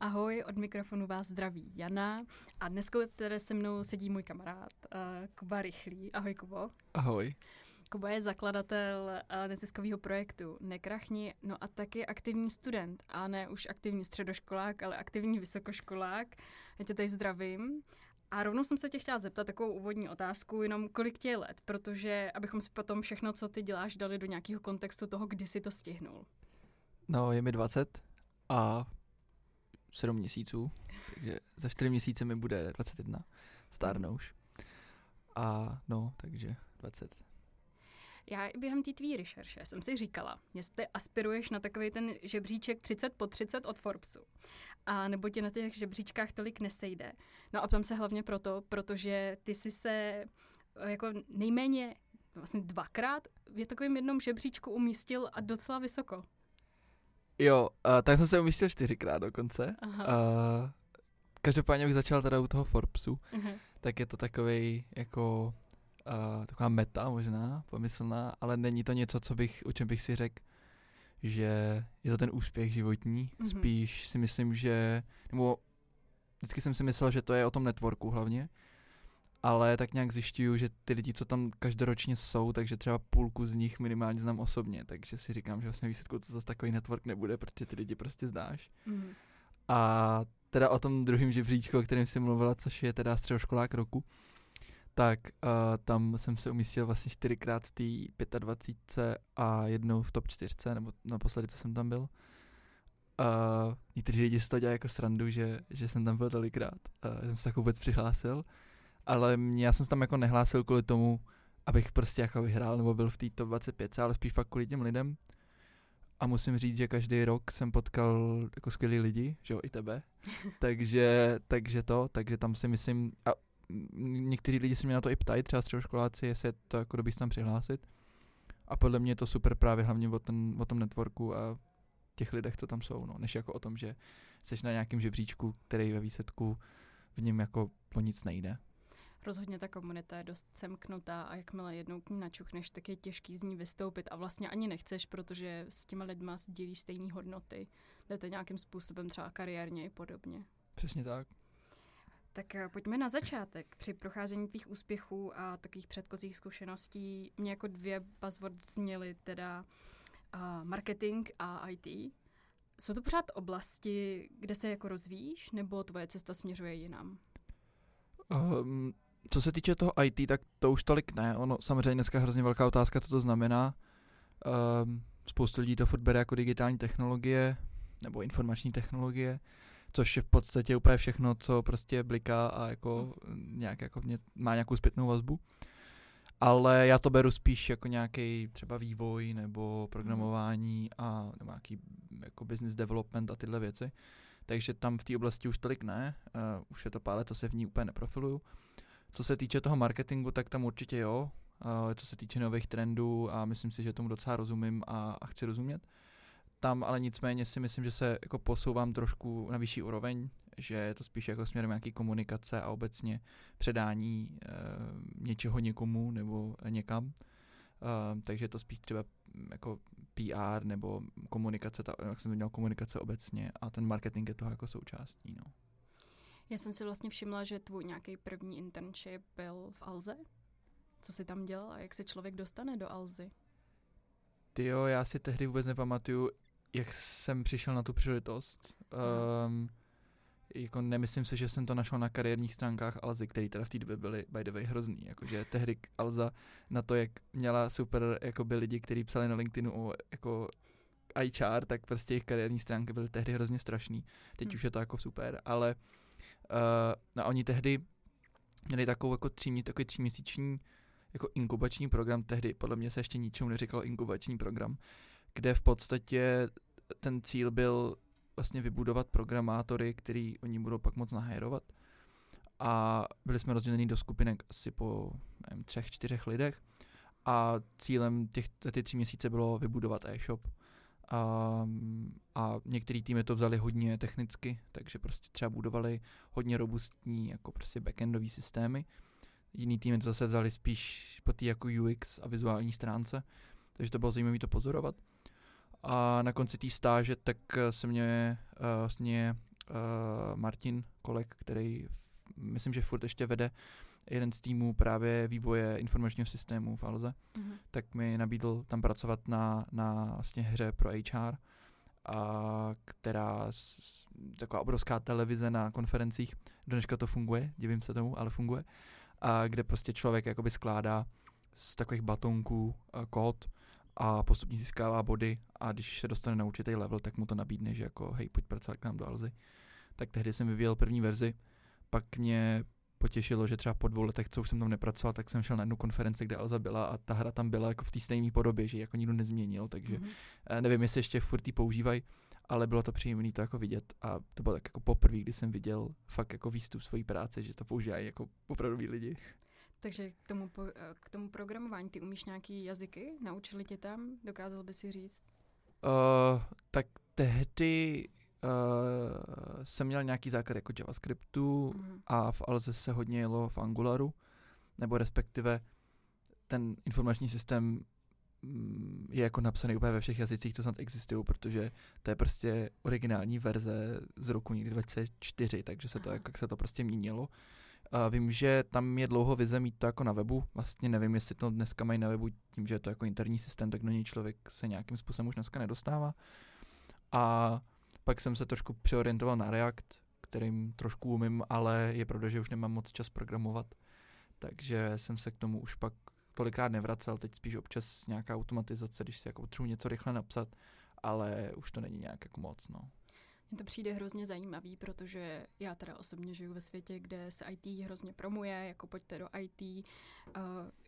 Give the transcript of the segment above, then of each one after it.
Ahoj, od mikrofonu vás zdraví Jana a dneska tady se mnou sedí můj kamarád uh, Kuba Rychlý. Ahoj Kubo. Ahoj. Kuba je zakladatel uh, neziskového projektu Nekrachni, no a taky aktivní student, a ne už aktivní středoškolák, ale aktivní vysokoškolák. Já tě tady zdravím. A rovnou jsem se tě chtěla zeptat takovou úvodní otázku, jenom kolik tě je let, protože abychom si potom všechno, co ty děláš, dali do nějakého kontextu toho, kdy si to stihnul. No, je mi 20 a 7 měsíců, takže za 4 měsíce mi bude 21, stárnu už. A no, takže 20. Já i během té tvý rešerše jsem si říkala, jestli aspiruješ na takový ten žebříček 30 po 30 od Forbesu, a nebo ti na těch žebříčkách tolik nesejde. No a tam se hlavně proto, protože ty jsi se eh, jako nejméně vlastně dvakrát v takovém jednom žebříčku umístil a docela vysoko. Jo, uh, tak jsem se umístil čtyřikrát dokonce. Aha. Uh, každopádně bych začal teda u toho Forbesu, uh-huh. tak je to takový jako uh, taková meta možná, pomyslná, ale není to něco, co bych, o čem bych si řekl, že je to ten úspěch životní. Mm-hmm. Spíš si myslím, že, nebo vždycky jsem si myslel, že to je o tom networku hlavně, ale tak nějak zjišťuju, že ty lidi, co tam každoročně jsou, takže třeba půlku z nich minimálně znám osobně, takže si říkám, že vlastně výsledku to zase takový network nebude, protože ty lidi prostě znáš. Mm. A teda o tom druhém žebříčku, o kterém jsem mluvila, což je teda středoškolák roku, tak uh, tam jsem se umístil vlastně čtyřikrát z té 25 a jednou v top 4, nebo naposledy, co jsem tam byl. Uh, někteří lidi si to dělají jako srandu, že, že jsem tam byl tolikrát. Uh, jsem se tak vůbec přihlásil ale mě, já jsem se tam jako nehlásil kvůli tomu, abych prostě jako vyhrál nebo byl v té top 25, ale spíš fakt kvůli těm lidem. A musím říct, že každý rok jsem potkal jako skvělý lidi, že jo, i tebe. takže, takže to, takže tam si myslím, a někteří lidi se mě na to i ptají, třeba středoškoláci, jestli je to jako dobrý se tam přihlásit. A podle mě je to super právě hlavně o, ten, o tom networku a těch lidech, co tam jsou, no, než jako o tom, že jsi na nějakém žebříčku, který ve výsledku v něm jako o nic nejde rozhodně ta komunita je dost semknutá a jakmile jednou k ní načuchneš, tak je těžký z ní vystoupit a vlastně ani nechceš, protože s těma lidma sdílíš stejné hodnoty. Jdete nějakým způsobem třeba kariérně i podobně. Přesně tak. Tak eh, pojďme na začátek. Při procházení tvých úspěchů a takových předchozích zkušeností mě jako dvě buzzwords zněly teda uh, marketing a IT. Jsou to pořád oblasti, kde se jako rozvíjíš, nebo tvoje cesta směřuje jinam? Um, co se týče toho IT, tak to už tolik ne. Ono samozřejmě dneska je hrozně velká otázka, co to znamená. Um, spoustu lidí to furt bere jako digitální technologie nebo informační technologie, což je v podstatě úplně všechno, co prostě bliká a jako nějak jako mě, má nějakou zpětnou vazbu. Ale já to beru spíš jako nějaký třeba vývoj nebo programování a nebo nějaký jako business development a tyhle věci. Takže tam v té oblasti už tolik ne, uh, už je to pár let, to se v ní úplně neprofiluju. Co se týče toho marketingu, tak tam určitě jo. Uh, co se týče nových trendů a myslím si, že tomu docela rozumím a, a chci rozumět. Tam ale nicméně si myslím, že se jako posouvám trošku na vyšší úroveň, že je to spíš jako směrem nějaký komunikace a obecně předání uh, něčeho někomu nebo někam. Uh, takže je to spíš třeba jako PR nebo komunikace, ta, jak jsem měl komunikace obecně a ten marketing je toho jako součástí. No. Já jsem si vlastně všimla, že tvůj nějaký první internship byl v Alze. Co jsi tam dělal a jak se člověk dostane do Alzy? Ty jo, já si tehdy vůbec nepamatuju, jak jsem přišel na tu příležitost. Um, jako nemyslím si, že jsem to našel na kariérních stránkách Alzy, které teda v té době byly by the way hrozný. Jakože tehdy Alza na to, jak měla super jakoby lidi, kteří psali na LinkedInu o jako iChart, tak prostě jejich kariérní stránky byly tehdy hrozně strašný. Teď hmm. už je to jako super, ale Uh, no oni tehdy měli takovou jako tří, takový tříměsíční jako inkubační program, tehdy podle mě se ještě ničemu neříkalo inkubační program, kde v podstatě ten cíl byl vlastně vybudovat programátory, který oni budou pak moc nahérovat. A byli jsme rozděleni do skupinek asi po nevím, třech, čtyřech lidech. A cílem těch ty tři měsíce bylo vybudovat e-shop. A, a některý týmy to vzali hodně technicky, takže prostě třeba budovali hodně robustní jako prostě backendové systémy. Jiný týmy to zase vzali spíš po té jako UX a vizuální stránce, takže to bylo zajímavé to pozorovat. A na konci té stáže tak se mě uh, vlastně Martin Kolek, který myslím, že furt ještě vede jeden z týmů právě vývoje informačního systému v Alze, mm-hmm. tak mi nabídl tam pracovat na, na vlastně hře pro HR, a která s, taková obrovská televize na konferencích, dneška to funguje, divím se tomu, ale funguje, a kde prostě člověk jakoby skládá z takových batonků uh, kód a postupně získává body a když se dostane na určitý level, tak mu to nabídne, že jako hej, pojď pracovat k nám do Alzy. Tak tehdy jsem vyvíjel první verzi, pak mě potěšilo, že třeba po dvou letech, co už jsem tam nepracoval, tak jsem šel na jednu konferenci, kde Alza byla a ta hra tam byla jako v té stejné podobě, že ji jako nikdo nezměnil, takže mm-hmm. nevím, jestli ještě furt ji používají, ale bylo to příjemné to jako vidět a to bylo tak jako poprvé, kdy jsem viděl fakt jako výstup svojí práce, že to používají jako opravdoví lidi. Takže k tomu, po, k tomu programování, ty umíš nějaký jazyky? Naučili tě tam? Dokázal by si říct? Uh, tak tehdy uh, jsem měl nějaký základ jako JavaScriptu mm-hmm. a v Alze se hodně jelo v Angularu, nebo respektive ten informační systém mm, je jako napsaný úplně ve všech jazycích, co snad existují, protože to je prostě originální verze z roku někdy 2004, takže se to, jak se to prostě měnilo. A vím, že tam je dlouho vize mít to jako na webu, vlastně nevím, jestli to dneska mají na webu tím, že je to jako interní systém, tak do něj člověk se nějakým způsobem už dneska nedostává. A pak jsem se trošku přeorientoval na React, kterým trošku umím, ale je pravda, že už nemám moc čas programovat. Takže jsem se k tomu už pak tolikrát nevracel, teď spíš občas nějaká automatizace, když si jako potřebuji něco rychle napsat, ale už to není nějak jako moc, no. Mně to přijde hrozně zajímavý, protože já teda osobně žiju ve světě, kde se IT hrozně promuje, jako pojďte do IT. Uh,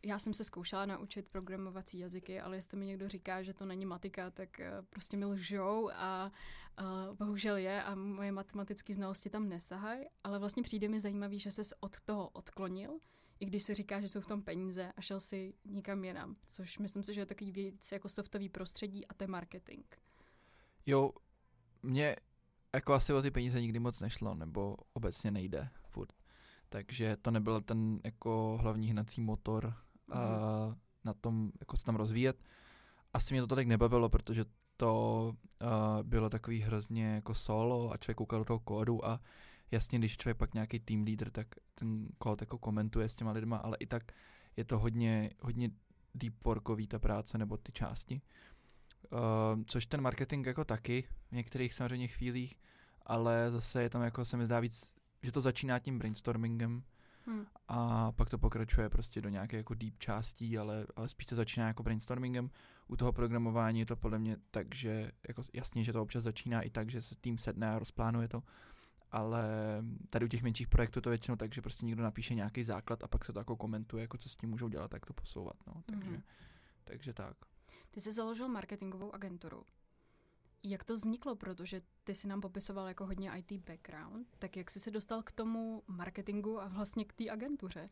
já jsem se zkoušela naučit programovací jazyky, ale jestli mi někdo říká, že to není matika, tak uh, prostě mi lžou a uh, bohužel je a moje matematické znalosti tam nesahají, ale vlastně přijde mi zajímavý, že se od toho odklonil, i když se říká, že jsou v tom peníze a šel si nikam jinam, což myslím si, že je takový víc jako softový prostředí a to je marketing. Jo, mě jako asi o ty peníze nikdy moc nešlo, nebo obecně nejde furt. Takže to nebyl ten jako hlavní hnací motor mm. a, na tom, jako se tam rozvíjet. Asi mě to tolik nebavilo, protože to uh, bylo takový hrozně jako solo a člověk koukal do toho kódu a jasně, když člověk pak nějaký team leader, tak ten kód jako komentuje s těma lidma, ale i tak je to hodně, hodně deep workový ta práce nebo ty části. Uh, což ten marketing jako taky v některých samozřejmě chvílích, ale zase je tam jako se mi zdá víc, že to začíná tím brainstormingem hmm. a pak to pokračuje prostě do nějaké jako deep částí, ale, ale spíš se začíná jako brainstormingem. U toho programování je to podle mě tak, že jako jasně, že to občas začíná i tak, že se tým sedne a rozplánuje to, ale tady u těch menších projektů to většinou tak, že prostě někdo napíše nějaký základ a pak se to jako komentuje, jako co s tím můžou dělat, tak to posouvat, no, takže, hmm. takže tak. Ty jsi založil marketingovou agenturu. Jak to vzniklo, protože ty si nám popisoval jako hodně IT background, tak jak jsi se dostal k tomu marketingu a vlastně k té agentuře?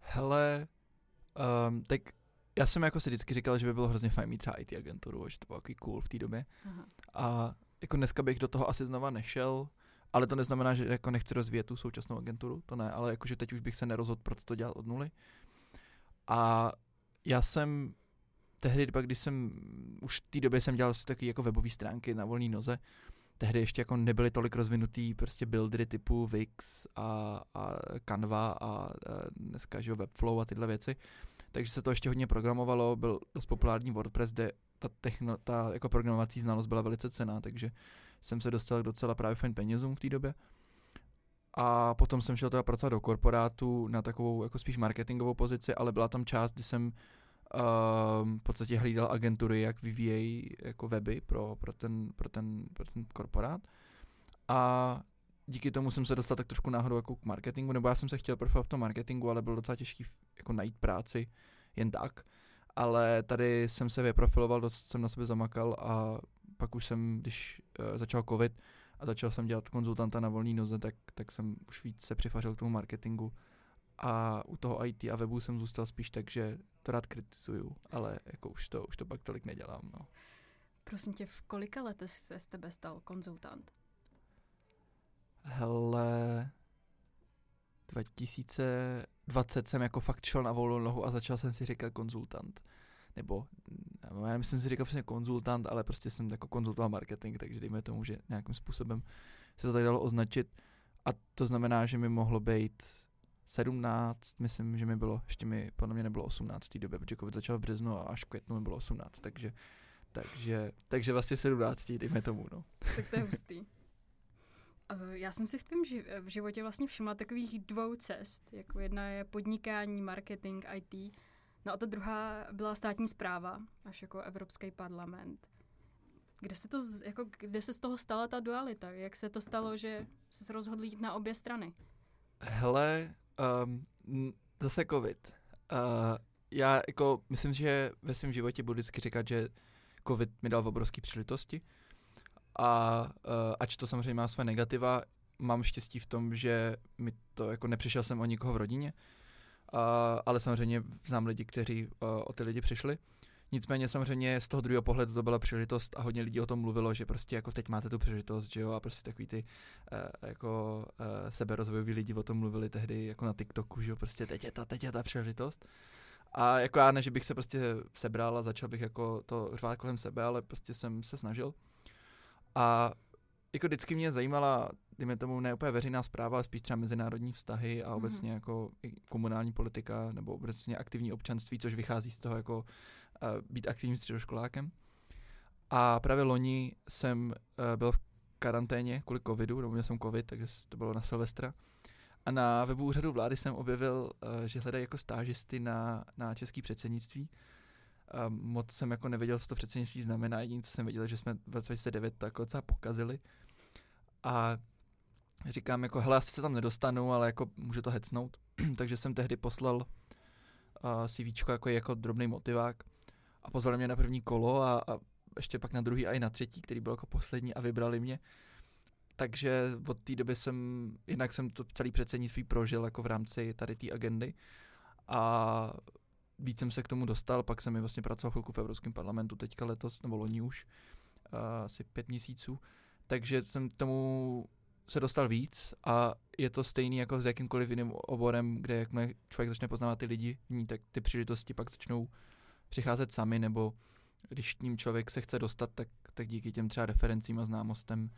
Hele, um, tak já jsem jako si vždycky říkal, že by bylo hrozně fajn mít třeba IT agenturu, že to bylo takový cool v té době. Aha. A jako dneska bych do toho asi znova nešel, ale to neznamená, že jako nechci rozvíjet tu současnou agenturu, to ne, ale jakože teď už bych se nerozhodl, proto to dělat od nuly. A já jsem tehdy, když jsem, už v té době jsem dělal taky jako webové stránky na volné noze, tehdy ještě jako nebyly tolik rozvinutý prostě buildery typu Wix a, a Canva a, a dneska že Webflow a tyhle věci. Takže se to ještě hodně programovalo, byl dost populární WordPress, kde ta, techno, ta jako programovací znalost byla velice cená, takže jsem se dostal k docela právě fajn penězům v té době. A potom jsem šel teda pracovat do korporátu na takovou jako spíš marketingovou pozici, ale byla tam část, kdy jsem um, v podstatě hlídal agentury, jak vyvíjejí jako weby pro, pro, ten, pro, ten, pro ten korporát. A díky tomu jsem se dostal tak trošku náhodou jako k marketingu, nebo já jsem se chtěl profilovat v tom marketingu, ale bylo docela těžký jako najít práci jen tak. Ale tady jsem se vyprofiloval, dost jsem na sebe zamakal a pak už jsem, když uh, začal covid a začal jsem dělat konzultanta na volný noze, tak, tak jsem už víc se přifařil k tomu marketingu a u toho IT a webu jsem zůstal spíš tak, že to rád kritizuju, ale jako už to, už to pak tolik nedělám. No. Prosím tě, v kolika letech se z tebe stal konzultant? Hele, 2020 jsem jako fakt šel na volnou nohu a začal jsem si říkat konzultant. Nebo, já myslím si říkal přesně konzultant, ale prostě jsem jako konzultoval marketing, takže dejme tomu, že nějakým způsobem se to tak dalo označit. A to znamená, že mi mohlo být 17, myslím, že mi bylo, ještě mi podle mě nebylo 18. té době, protože COVID začal v březnu a až v květnu mi bylo 18, takže, takže, takže vlastně v 17. dejme tomu, no. Tak to je hustý. Eh, já jsem si v tom v životě vlastně všimla takových dvou cest. Jako jedna je podnikání, marketing, IT. No a ta druhá byla státní zpráva, až jako Evropský parlament. Kde se, to, jako, kde se z toho stala ta dualita? Jak se to stalo, že se rozhodl jít na obě strany? Hele, um, zase covid. Uh, já jako myslím, že ve svém životě budu vždycky říkat, že covid mi dal obrovské příležitosti. A uh, ač to samozřejmě má své negativa, mám štěstí v tom, že mi to jako nepřišel jsem o nikoho v rodině, uh, ale samozřejmě znám lidi, kteří uh, o ty lidi přišli. Nicméně samozřejmě z toho druhého pohledu to byla příležitost a hodně lidí o tom mluvilo, že prostě jako teď máte tu příležitost, že jo, a prostě takový ty uh, jako uh, seberozvojoví lidi o tom mluvili tehdy jako na TikToku, že jo, prostě teď je ta, teď je ta příležitost. A jako já ne, že bych se prostě sebral a začal bych jako to řvát kolem sebe, ale prostě jsem se snažil. A jako vždycky mě zajímala, dejme tomu, ne úplně veřejná zpráva, ale spíš třeba mezinárodní vztahy a mhm. obecně mm. jako komunální politika nebo obecně aktivní občanství, což vychází z toho jako být aktivním středoškolákem. A právě loni jsem uh, byl v karanténě kvůli covidu, nebo měl jsem covid, takže to bylo na Silvestra. A na webu úřadu vlády jsem objevil, uh, že hledají jako stážisty na, na český předsednictví. Moc jsem jako nevěděl, co to předsednictví znamená. Jediné, co jsem věděl, že jsme v 2009 to jako docela pokazili. A říkám jako, hele, asi se tam nedostanu, ale jako může to hecnout. Takže jsem tehdy poslal uh, CV jako, jako drobný motivák a pozvali mě na první kolo a, a ještě pak na druhý a i na třetí, který byl jako poslední a vybrali mě. Takže od té doby jsem, jinak jsem to celý předsednictví prožil jako v rámci tady té agendy a víc jsem se k tomu dostal, pak jsem mi vlastně pracoval chvilku v Evropském parlamentu, teďka letos, nebo loni už, uh, asi pět měsíců, takže jsem tomu se dostal víc a je to stejný jako s jakýmkoliv jiným oborem, kde jakmile člověk začne poznávat ty lidi ní, tak ty příležitosti pak začnou přicházet sami, nebo když k ním člověk se chce dostat, tak, tak díky těm třeba referencím a známostem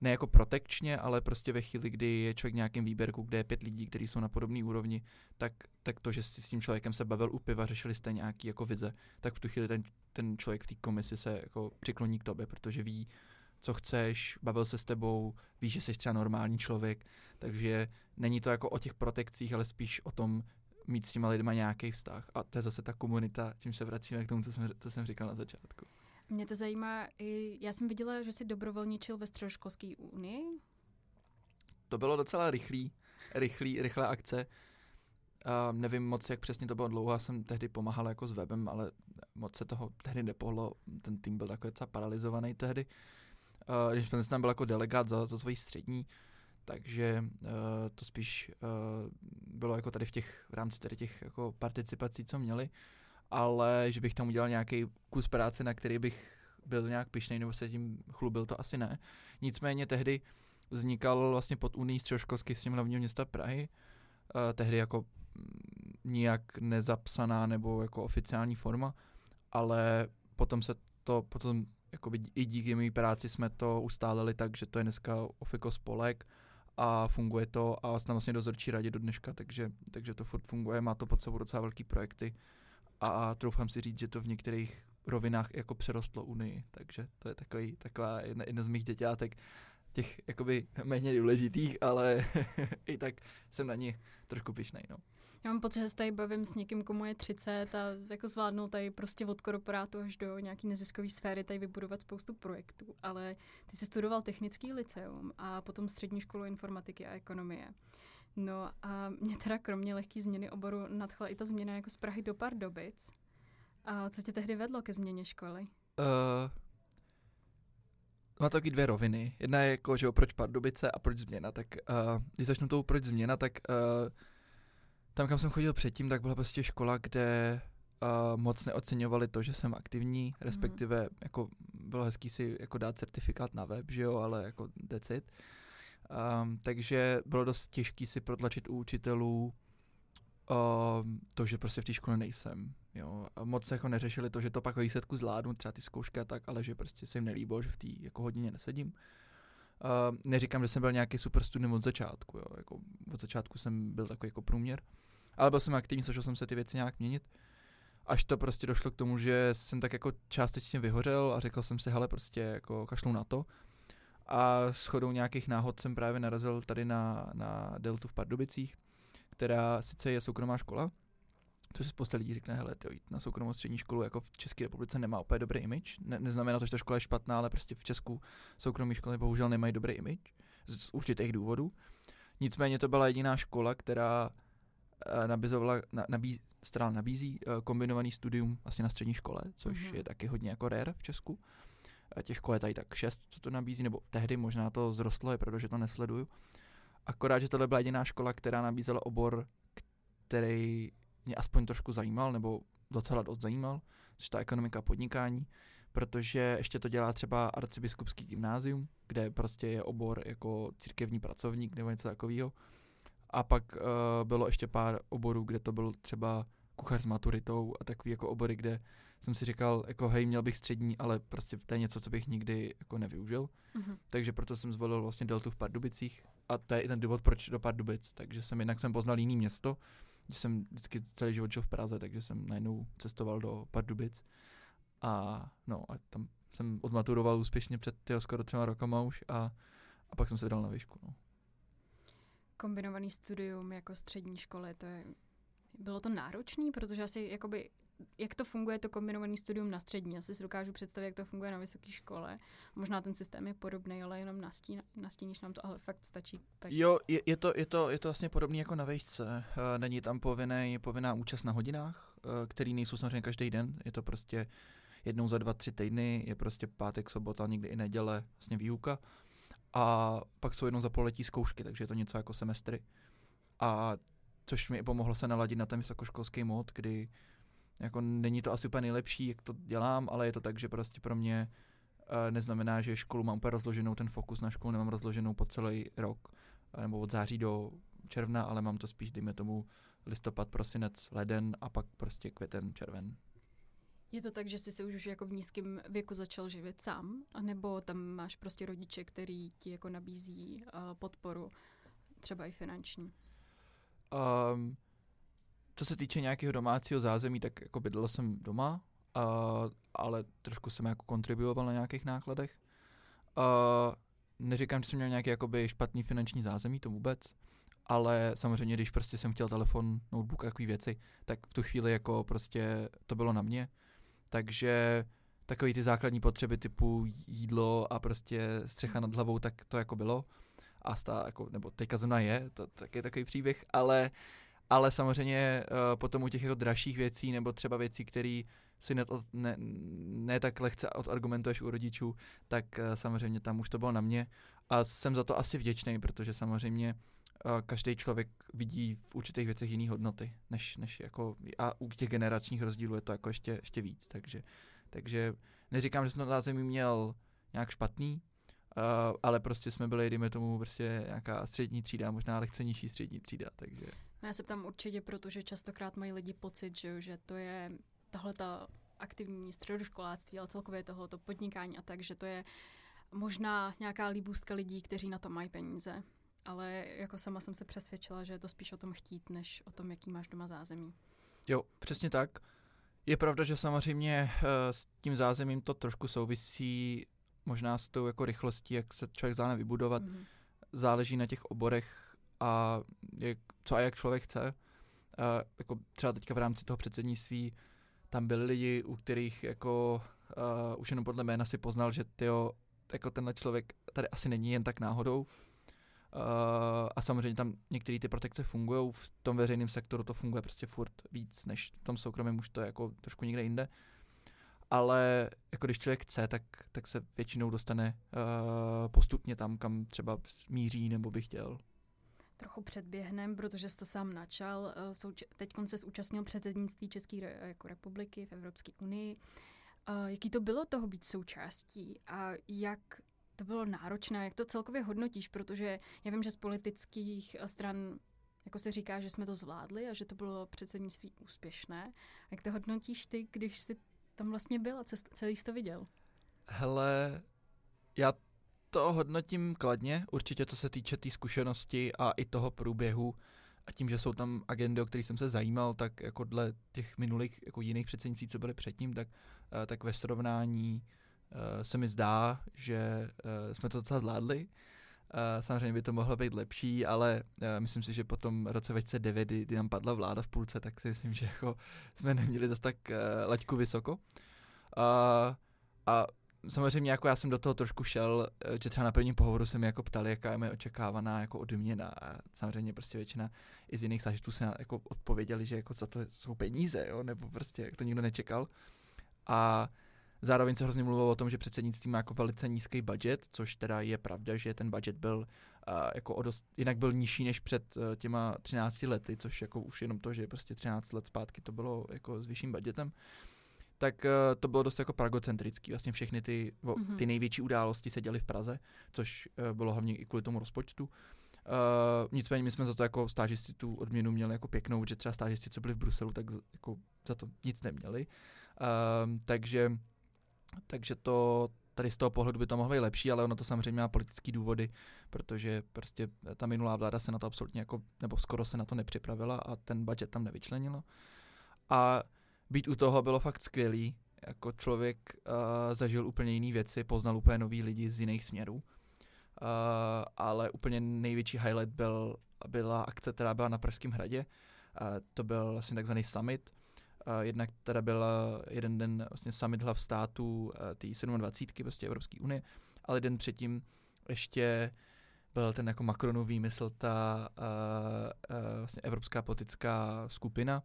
ne jako protekčně, ale prostě ve chvíli, kdy je člověk v nějakém výběrku, kde je pět lidí, kteří jsou na podobné úrovni, tak, tak to, že si s tím člověkem se bavil u piva, řešili jste nějaký jako vize, tak v tu chvíli ten, ten člověk v té komisi se jako přikloní k tobě, protože ví, co chceš, bavil se s tebou, víš, že jsi třeba normální člověk, takže není to jako o těch protekcích, ale spíš o tom mít s těma lidma nějaký vztah. A to je zase ta komunita, tím se vracíme k tomu, co jsem, co jsem říkal na začátku. Mě to zajímá, i, já jsem viděla, že jsi dobrovolničil ve středoškolské unii. To bylo docela rychlý, rychlý, rychlá akce. Uh, nevím moc, jak přesně to bylo dlouho, já jsem tehdy pomáhal jako s webem, ale moc se toho tehdy nepohlo, ten tým byl takový docela paralizovaný tehdy. Uh, když jsem tam byl jako delegát za, za svoji střední, takže uh, to spíš uh, bylo jako tady v těch, v rámci tady těch jako participací, co měli ale že bych tam udělal nějaký kus práce, na který bych byl nějak pišnej nebo se tím chlubil, to asi ne. Nicméně tehdy vznikal vlastně pod Unii středoškolský s tím hlavního města Prahy, uh, tehdy jako mm, nijak nezapsaná nebo jako oficiální forma, ale potom se to, potom jakoby i díky mé práci jsme to ustálili tak, že to je dneska Ofiko spolek a funguje to a jsme vlastně dozorčí radě do dneška, takže, takže to furt funguje, má to pod sebou docela velký projekty a troufám si říct, že to v některých rovinách jako přerostlo Unii, takže to je takový, taková jedna, jedna z mých děťátek, těch jakoby méně důležitých, ale i tak jsem na ní trošku pišnej, no. Já mám pocit, že se tady bavím s někým, komu je 30 a jako zvládnou tady prostě od korporátu až do nějaký neziskové sféry tady vybudovat spoustu projektů, ale ty jsi studoval technický liceum a potom střední školu informatiky a ekonomie. No a mě teda kromě lehké změny oboru nadchla i ta změna jako z Prahy do Pardubic. A co tě tehdy vedlo ke změně školy? Uh, má taky dvě roviny. Jedna je jako, že proč Pardubice a proč změna. Tak uh, když začnu tou proč změna, tak uh, tam, kam jsem chodil předtím, tak byla prostě škola, kde uh, moc neoceňovali to, že jsem aktivní, respektive mm. jako bylo hezký si jako dát certifikát na web, že jo, ale jako decit. Um, takže bylo dost těžké si protlačit u učitelů um, to, že prostě v té škole nejsem. Jo. A moc se jako neřešili to, že to pak výsledku zvládnu, třeba ty zkoušky a tak, ale že prostě se jim nelíbilo, že v té jako hodině nesedím. Uh, neříkám, že jsem byl nějaký super student od začátku, jo. Jako od začátku jsem byl takový jako průměr, ale byl jsem aktivní, snažil jsem se ty věci nějak měnit. Až to prostě došlo k tomu, že jsem tak jako částečně vyhořel a řekl jsem si, hele, prostě jako kašlu na to. A s chodou nějakých náhod jsem právě narazil tady na, na Deltu v Pardubicích, která sice je soukromá škola, což si spousta lidí řekne, hele, jít na soukromou střední školu jako v České republice nemá úplně dobrý image. Ne, neznamená to, že ta škola je špatná, ale prostě v Česku soukromé školy bohužel nemají dobrý image z určitých důvodů. Nicméně to byla jediná škola, která uh, nabizovala, na, která nabízí uh, kombinovaný studium vlastně na střední škole, což mm-hmm. je taky hodně jako rare v Česku. Uh, těch škol je tady tak šest, co to nabízí, nebo tehdy možná to zrostlo, je protože to nesleduju. Akorát, že tohle byla jediná škola, která nabízela obor, který mě aspoň trošku zajímal, nebo docela dost zajímal, což ta ekonomika podnikání, protože ještě to dělá třeba arcibiskupský gymnázium, kde prostě je obor jako církevní pracovník nebo něco takového. A pak uh, bylo ještě pár oborů, kde to byl třeba kuchař s maturitou a takový jako obory, kde jsem si říkal, jako hej, měl bych střední, ale prostě to je něco, co bych nikdy jako nevyužil. Mm-hmm. Takže proto jsem zvolil vlastně Deltu v Pardubicích a to je i ten důvod, proč do Pardubic. Takže jsem jinak jsem poznal jiný město, jsem vždycky celý život žil v Praze, takže jsem najednou cestoval do Pardubic a no a tam jsem odmaturoval úspěšně před tyho skoro třema rokama už a, a pak jsem se dal na výšku. No. Kombinovaný studium jako střední školy, to je, bylo to náročné, protože asi jakoby jak to funguje, to kombinovaný studium na střední. Asi si dokážu představit, jak to funguje na vysoké škole. Možná ten systém je podobný, ale jenom nastín, nastíníš nám to, ale fakt stačí. Tak. Jo, je, je, to, je, to, je to vlastně podobný jako na vejšce. Uh, není tam povinný, povinná účast na hodinách, uh, který nejsou samozřejmě každý den. Je to prostě jednou za dva, tři týdny, je prostě pátek, sobota, někdy i neděle, vlastně výuka. A pak jsou jednou za poletí zkoušky, takže je to něco jako semestry. A což mi pomohlo se naladit na ten vysokoškolský mod, kdy jako není to asi úplně nejlepší, jak to dělám, ale je to tak, že prostě pro mě uh, neznamená, že školu mám úplně rozloženou, ten fokus na školu nemám rozloženou po celý rok, uh, nebo od září do června, ale mám to spíš, dejme tomu, listopad, prosinec, leden a pak prostě květen, červen. Je to tak, že jsi se už jako v nízkém věku začal živit sám, anebo tam máš prostě rodiče, který ti jako nabízí uh, podporu, třeba i finanční? Um, co se týče nějakého domácího zázemí, tak jako bydlel jsem doma, uh, ale trošku jsem jako kontribuoval na nějakých nákladech. Uh, neříkám, že jsem měl nějaký jakoby špatný finanční zázemí, to vůbec, ale samozřejmě, když prostě jsem chtěl telefon, notebook a takové věci, tak v tu chvíli jako prostě to bylo na mě. Takže takový ty základní potřeby typu jídlo a prostě střecha nad hlavou, tak to jako bylo. A stá, jako, nebo teďka zrovna je, to tak je takový příběh, ale ale samozřejmě uh, potom u těch jako dražších věcí nebo třeba věcí, které si ne, ne, ne tak lehce odargumentuješ u rodičů, tak uh, samozřejmě tam už to bylo na mě a jsem za to asi vděčný, protože samozřejmě uh, každý člověk vidí v určitých věcech jiné hodnoty, než, než jako, a u těch generačních rozdílů je to jako ještě, ještě víc, takže, takže neříkám, že jsem to zázemí měl nějak špatný, Uh, ale prostě jsme byli, dejme tomu, prostě nějaká střední třída, možná lehce nižší střední třída, takže... No já se ptám určitě, protože častokrát mají lidi pocit, že, že to je tahle ta aktivní středoškoláctví, ale celkově tohoto podnikání a tak, že to je možná nějaká líbůstka lidí, kteří na to mají peníze. Ale jako sama jsem se přesvědčila, že je to spíš o tom chtít, než o tom, jaký máš doma zázemí. Jo, přesně tak. Je pravda, že samozřejmě uh, s tím zázemím to trošku souvisí možná s tou jako rychlostí, jak se člověk zvládne vybudovat. Mm-hmm. Záleží na těch oborech a jak, co a jak člověk chce. Uh, jako třeba teďka v rámci toho předsednictví tam byli lidi, u kterých jako uh, už jenom podle jména si poznal, že tyjo, jako tenhle člověk tady asi není jen tak náhodou. Uh, a samozřejmě tam některé ty protekce fungují, v tom veřejném sektoru to funguje prostě furt víc, než v tom soukromém už to je jako trošku někde jinde. Ale jako když člověk chce, tak, tak se většinou dostane uh, postupně tam, kam třeba míří nebo by chtěl trochu předběhnem, protože jsi to sám načal. Eh, teď se zúčastnil předsednictví České jako republiky v Evropské unii. Eh, jaký to bylo toho být součástí a jak to bylo náročné, jak to celkově hodnotíš, protože já vím, že z politických eh, stran jako se říká, že jsme to zvládli a že to bylo předsednictví úspěšné. Jak to hodnotíš ty, když jsi tam vlastně byl a celý jsi to viděl? Hele, já to hodnotím kladně, určitě co se týče té tý zkušenosti a i toho průběhu. A tím, že jsou tam agendy, o kterých jsem se zajímal, tak jako dle těch minulých jako jiných předsednictví, co byly předtím, tak, uh, tak ve srovnání uh, se mi zdá, že uh, jsme to docela zvládli. Uh, samozřejmě by to mohlo být lepší, ale myslím si, že po tom roce 2009, kdy, nám padla vláda v půlce, tak si myslím, že jako jsme neměli zase tak laťku vysoko. Uh, a samozřejmě jako já jsem do toho trošku šel, eh, že třeba na prvním pohovoru se mi jako ptali, jaká je moje očekávaná jako odměna a samozřejmě prostě většina i z jiných zážitků se jako odpověděli, že jako za to jsou peníze, jo, nebo prostě jak to nikdo nečekal. A zároveň se hrozně mluvilo o tom, že předsednictví má jako velice nízký budget, což teda je pravda, že ten budget byl uh, jako o dost, jinak byl nižší než před uh, těma 13 lety, což jako už jenom to, že prostě 13 let zpátky to bylo jako s vyšším budgetem tak uh, to bylo dost jako pragocentrický. Vlastně všechny ty, mm-hmm. ty největší události se děly v Praze, což uh, bylo hlavně i kvůli tomu rozpočtu. Uh, nicméně my jsme za to jako stážisti tu odměnu měli jako pěknou, že třeba stážisti, co byli v Bruselu, tak z, jako za to nic neměli. Uh, takže, takže to tady z toho pohledu by to mohlo být lepší, ale ono to samozřejmě má politické důvody, protože prostě ta minulá vláda se na to absolutně jako, nebo skoro se na to nepřipravila a ten budget tam nevyčlenila. A být u toho bylo fakt skvělý. Jako člověk uh, zažil úplně jiné věci, poznal úplně nový lidi z jiných směrů. Uh, ale úplně největší highlight byl, byla akce, která byla na Pražském hradě. Uh, to byl vlastně takzvaný summit. Uh, jednak teda byl jeden den vlastně summit hlav států uh, té 27. prostě Evropské unie, ale den předtím ještě byl ten jako Macronův výmysl, ta uh, uh, vlastně evropská politická skupina,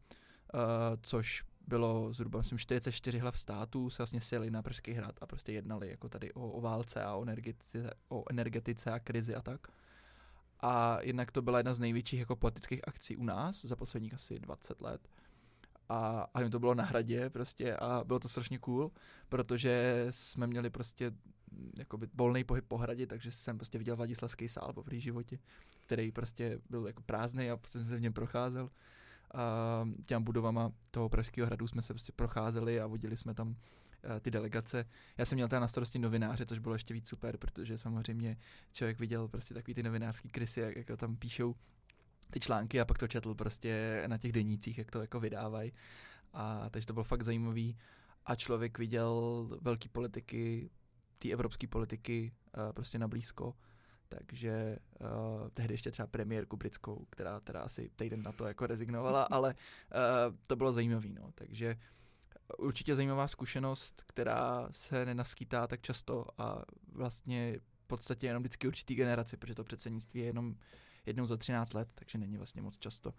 uh, což bylo zhruba, myslím, 44 hlav států se vlastně sjeli na Pražský hrad a prostě jednali jako tady o, o válce a o energetice, o energetice a krizi a tak. A jednak to byla jedna z největších jako politických akcí u nás za posledních asi 20 let. A, a to bylo na hradě prostě a bylo to strašně cool, protože jsme měli prostě jakoby volný pohyb po hradě, takže jsem prostě viděl Vladislavský sál po životě, který prostě byl jako prázdný a jsem se v něm procházel a těma budovama toho Pražského hradu jsme se prostě procházeli a vodili jsme tam eh, ty delegace. Já jsem měl teda na starosti novináře, což bylo ještě víc super, protože samozřejmě člověk viděl prostě takový ty novinářský krysy, jak jako tam píšou ty články a pak to četl prostě na těch denících, jak to jako vydávají. A takže to bylo fakt zajímavý. A člověk viděl velký politiky, ty evropské politiky uh, prostě na blízko takže uh, tehdy ještě třeba premiérku britskou, která teda asi týden na to jako rezignovala, ale uh, to bylo zajímavé, no, takže určitě zajímavá zkušenost, která se nenaskýtá tak často a vlastně v podstatě jenom vždycky určitý generaci, protože to předsednictví je jenom jednou za 13 let, takže není vlastně moc často.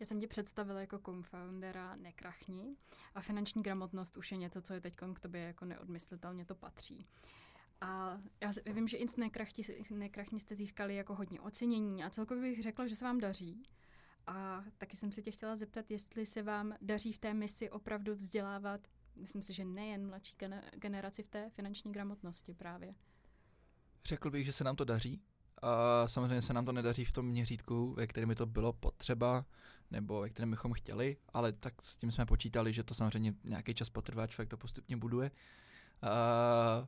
Já jsem tě představila jako co-foundera Nekrachni a finanční gramotnost už je něco, co je teď k tobě jako neodmyslitelně to patří. A já vím, že i z nekrachti, nekrachni jste získali jako hodně ocenění a celkově bych řekla, že se vám daří. A taky jsem se tě chtěla zeptat, jestli se vám daří v té misi opravdu vzdělávat, myslím si, že nejen mladší generaci v té finanční gramotnosti právě. Řekl bych, že se nám to daří. A samozřejmě se nám to nedaří v tom měřítku, ve kterém by to bylo potřeba, nebo ve kterém bychom chtěli, ale tak s tím jsme počítali, že to samozřejmě nějaký čas potrvá, člověk to postupně buduje. Uh,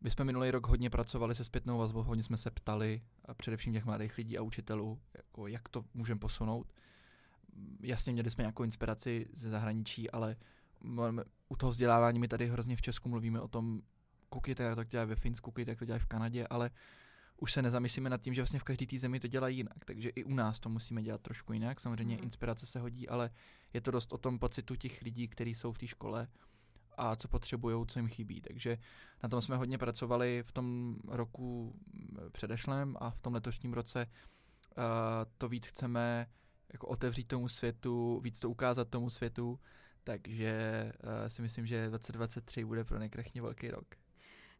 my jsme minulý rok hodně pracovali se zpětnou vazbou, hodně jsme se ptali, a především těch mladých lidí a učitelů, jako jak to můžeme posunout. Jasně, měli jsme nějakou inspiraci ze zahraničí, ale u toho vzdělávání my tady hrozně v Česku mluvíme o tom, koukejte, jak to dělají ve Finsku, koukejte, jak to dělají v Kanadě, ale už se nezamyslíme nad tím, že vlastně v každé té zemi to dělají jinak, takže i u nás to musíme dělat trošku jinak. Samozřejmě mm. inspirace se hodí, ale je to dost o tom pocitu těch lidí, kteří jsou v té škole a co potřebují, co jim chybí. Takže na tom jsme hodně pracovali v tom roku předešlém a v tom letošním roce uh, to víc chceme jako otevřít tomu světu, víc to ukázat tomu světu, takže uh, si myslím, že 2023 bude pro nekrechně velký rok.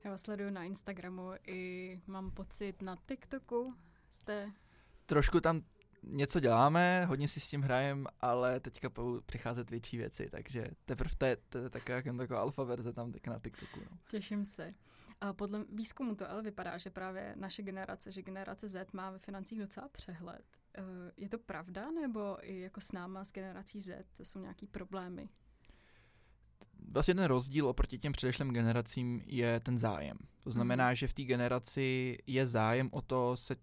Já vás sleduju na Instagramu i mám pocit na TikToku. Jste Trošku tam něco děláme, hodně si s tím hrajeme, ale teďka budou přicházet větší věci, takže teprve to je, to je taková, taková alfa verze tam teď na TikToku. No. Těším se. A podle výzkumu to ale vypadá, že právě naše generace, že generace Z má ve financích docela přehled. Eh, je to pravda, nebo i jako s náma, s generací Z, jsou nějaký problémy? Vlastně ten rozdíl oproti těm předešlým generacím je ten zájem. To znamená, mm. že v té generaci je zájem o to se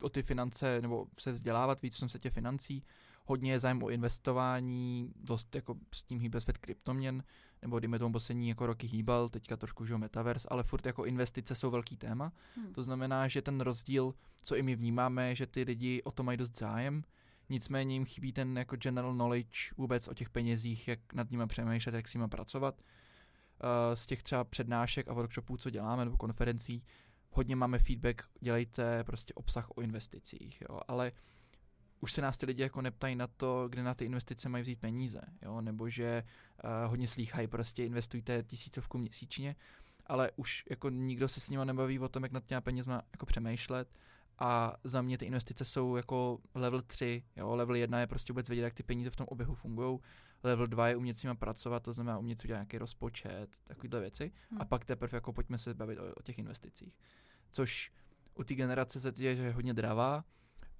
o ty finance nebo se vzdělávat víc v tom setě financí. Hodně je zájem o investování, dost jako s tím hýbe svět kryptoměn, nebo dejme tomu poslední jako roky hýbal, teďka trošku, že metaverse, ale furt jako investice jsou velký téma. Hmm. To znamená, že ten rozdíl, co i my vnímáme, že ty lidi o to mají dost zájem, nicméně jim chybí ten jako general knowledge vůbec o těch penězích, jak nad nimi přemýšlet, jak s nimi pracovat. Uh, z těch třeba přednášek a workshopů, co děláme, nebo konferencí, hodně máme feedback, dělejte prostě obsah o investicích, jo, ale už se nás ty lidi jako neptají na to, kde na ty investice mají vzít peníze, jo, nebo že uh, hodně slýchají, prostě investujte tisícovku měsíčně, ale už jako nikdo se s nimi nebaví o tom, jak nad těma penězma jako přemýšlet a za mě ty investice jsou jako level 3, jo, level 1 je prostě vůbec vědět, jak ty peníze v tom oběhu fungují, level 2 je umět s nimi pracovat, to znamená umět si udělat nějaký rozpočet, takovéhle věci hmm. a pak teprve jako pojďme se bavit o, o těch investicích. Což u té generace se je, že je hodně dravá,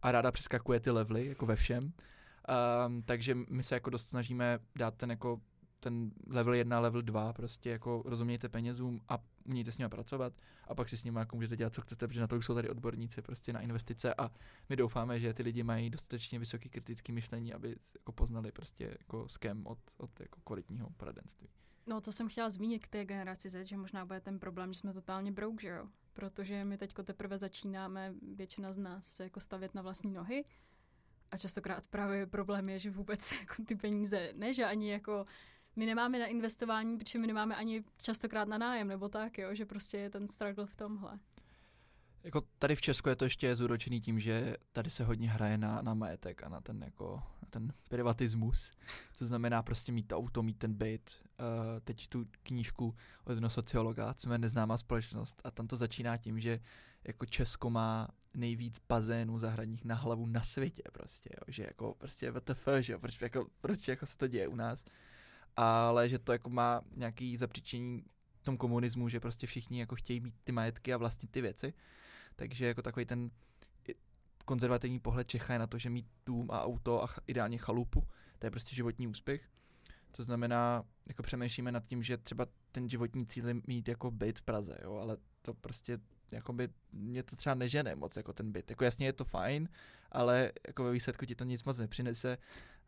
a ráda přeskakuje ty levely, jako ve všem. Um, takže my se jako dost snažíme dát ten jako ten level 1, level 2, prostě jako rozumějte penězům a umějte s nimi pracovat a pak si s nimi jako můžete dělat, co chcete, protože na to jsou tady odborníci prostě na investice a my doufáme, že ty lidi mají dostatečně vysoký kritický myšlení, aby jako poznali prostě jako skem od, od jako kvalitního poradenství. No to jsem chtěla zmínit k té generaci Z, že možná bude ten problém, že jsme totálně broke, že jo? protože my teď teprve začínáme, většina z nás, se jako stavět na vlastní nohy a častokrát právě problém je, že vůbec jako ty peníze, ne, že ani jako my nemáme na investování, protože my nemáme ani častokrát na nájem nebo tak, jo, že prostě je ten struggle v tomhle. Jako tady v Česku je to ještě zúročený tím, že tady se hodně hraje na, na majetek a na ten jako na ten privatismus, co znamená prostě mít auto, mít ten byt. Uh, teď tu knížku od jednoho sociologa, jsme neznámá společnost a tam to začíná tím, že jako Česko má nejvíc bazénů zahradních na hlavu na světě prostě, jo, že jako prostě WTF, že jo, proč, jako, proč jako se to děje u nás, ale že to jako má nějaký zapříčení tom komunismu, že prostě všichni jako chtějí mít ty majetky a vlastnit ty věci, takže jako takový ten konzervativní pohled Čecha je na to, že mít dům a auto a ideálně chalupu, to je prostě životní úspěch. To znamená, jako přemýšlíme nad tím, že třeba ten životní cíl je mít jako byt v Praze, jo, ale to prostě jakoby mě to třeba nežene moc jako ten byt. Jako jasně je to fajn, ale jako ve výsledku ti to nic moc nepřinese.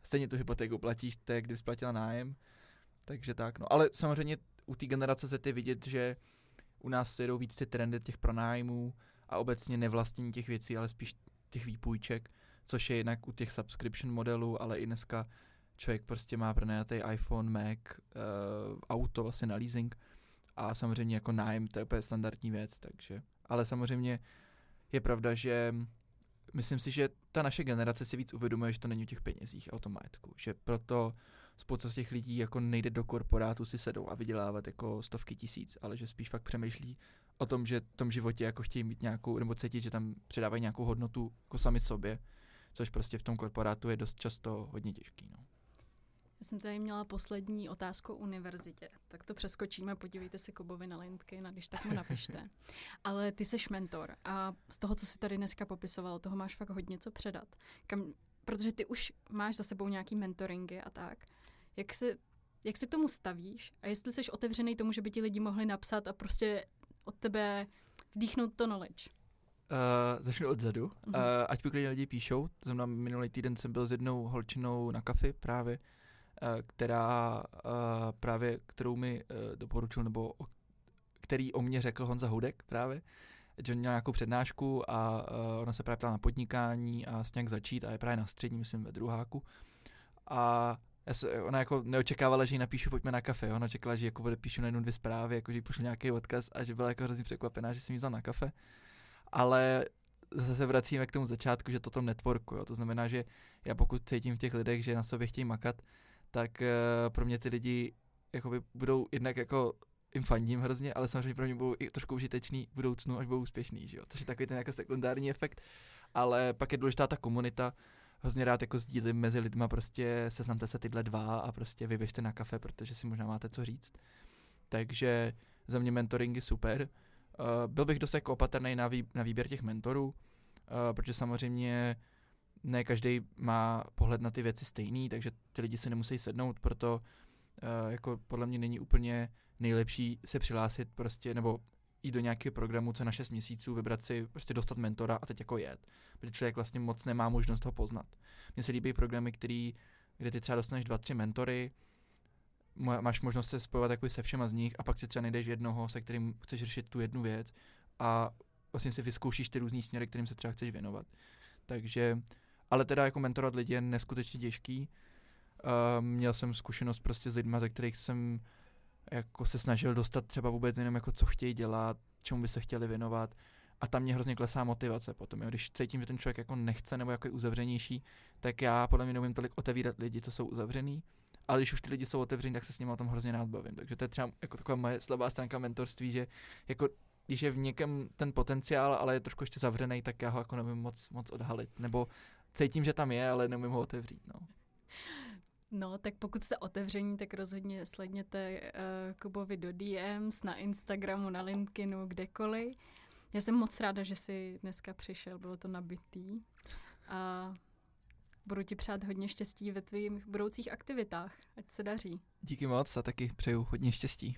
Stejně tu hypotéku platíš, je, když splatila nájem. Takže tak, no. Ale samozřejmě u té generace se ty vidět, že u nás jedou víc ty trendy těch pronájmů a obecně nevlastnění těch věcí, ale spíš těch výpůjček, což je jinak u těch subscription modelů, ale i dneska člověk prostě má pronajatý iPhone, Mac, uh, auto vlastně na leasing a samozřejmě jako nájem, to je úplně standardní věc, takže, ale samozřejmě je pravda, že myslím si, že ta naše generace si víc uvědomuje, že to není o těch penězích a o tom majetku, že proto spousta těch lidí jako nejde do korporátu si sedou a vydělávat jako stovky tisíc, ale že spíš fakt přemýšlí o tom, že v tom životě jako chtějí mít nějakou, nebo cítit, že tam předávají nějakou hodnotu jako sami sobě, což prostě v tom korporátu je dost často hodně těžký. No. Já jsem tady měla poslední otázku o univerzitě, tak to přeskočíme, podívejte se Kubovi na lintky, na když tak mu napište. Ale ty seš mentor a z toho, co jsi tady dneska popisoval, toho máš fakt hodně co předat. Kam, protože ty už máš za sebou nějaký mentoringy a tak. Jak se, jak se k tomu stavíš a jestli jsi otevřený tomu, že by ti lidi mohli napsat a prostě od tebe vdýchnout to knowledge? Uh, začnu odzadu. Uh-huh. Uh, ať mi lidi píšou. Znamená, minulý týden jsem byl s jednou holčinou na kafi právě, uh, která uh, právě, kterou mi uh, doporučil, nebo o, který o mě řekl Honza Hudek právě, že měl nějakou přednášku a uh, ona se právě ptala na podnikání a s nějak začít a je právě na střední, myslím ve druháku. A já se, ona jako neočekávala, že jí napíšu pojďme na kafe, ona čekala, že jako odepíšu na jednu dvě zprávy, jako že jí pošlu nějaký odkaz a že byla jako hrozně překvapená, že jsem jí vzal na kafe. Ale zase se vracíme k tomu začátku, že to tom networku, jo. to znamená, že já pokud cítím v těch lidech, že na sobě chtějí makat, tak uh, pro mě ty lidi budou jednak jako jim fandím hrozně, ale samozřejmě pro mě budou i trošku užitečný v budoucnu, až budou úspěšný, že jo? což je takový ten jako sekundární efekt, ale pak je důležitá ta komunita, hrozně rád jako sdílím mezi lidma, prostě seznamte se tyhle dva a prostě vyběžte na kafe, protože si možná máte co říct. Takže za mě mentoring je super. Uh, byl bych dost jako opatrný na, vý, na výběr těch mentorů, uh, protože samozřejmě ne každý má pohled na ty věci stejný, takže ty lidi se nemusí sednout, proto uh, jako podle mě není úplně nejlepší se přihlásit prostě, nebo jít do nějakého programu, co na 6 měsíců, vybrat si, prostě dostat mentora a teď jako jet. Protože člověk vlastně moc nemá možnost ho poznat. Mně se líbí programy, který, kde ty třeba dostaneš dva, tři mentory, máš možnost se spojovat jako se všema z nich a pak si třeba najdeš jednoho, se kterým chceš řešit tu jednu věc a vlastně si vyzkoušíš ty různý směry, kterým se třeba chceš věnovat. Takže, ale teda jako mentorovat lidi je neskutečně těžký. Uh, měl jsem zkušenost prostě s lidmi, ze kterých jsem jako se snažil dostat třeba vůbec jenom jako co chtějí dělat, čemu by se chtěli věnovat a tam mě hrozně klesá motivace potom. Jo. Když cítím, že ten člověk jako nechce nebo jako je uzavřenější, tak já podle mě neumím tolik otevírat lidi, co jsou uzavřený. Ale když už ty lidi jsou otevření, tak se s nimi o tom hrozně rád bavím. Takže to je třeba jako taková moje slabá stránka mentorství, že jako když je v někem ten potenciál, ale je trošku ještě zavřený, tak já ho jako nevím moc, moc odhalit. Nebo cítím, že tam je, ale nemůžu ho otevřít. No. No, tak pokud jste otevření, tak rozhodně sledněte uh, Kubovi do DMs, na Instagramu, na LinkedInu, kdekoliv. Já jsem moc ráda, že jsi dneska přišel, bylo to nabitý. A budu ti přát hodně štěstí ve tvých budoucích aktivitách. Ať se daří. Díky moc a taky přeju hodně štěstí.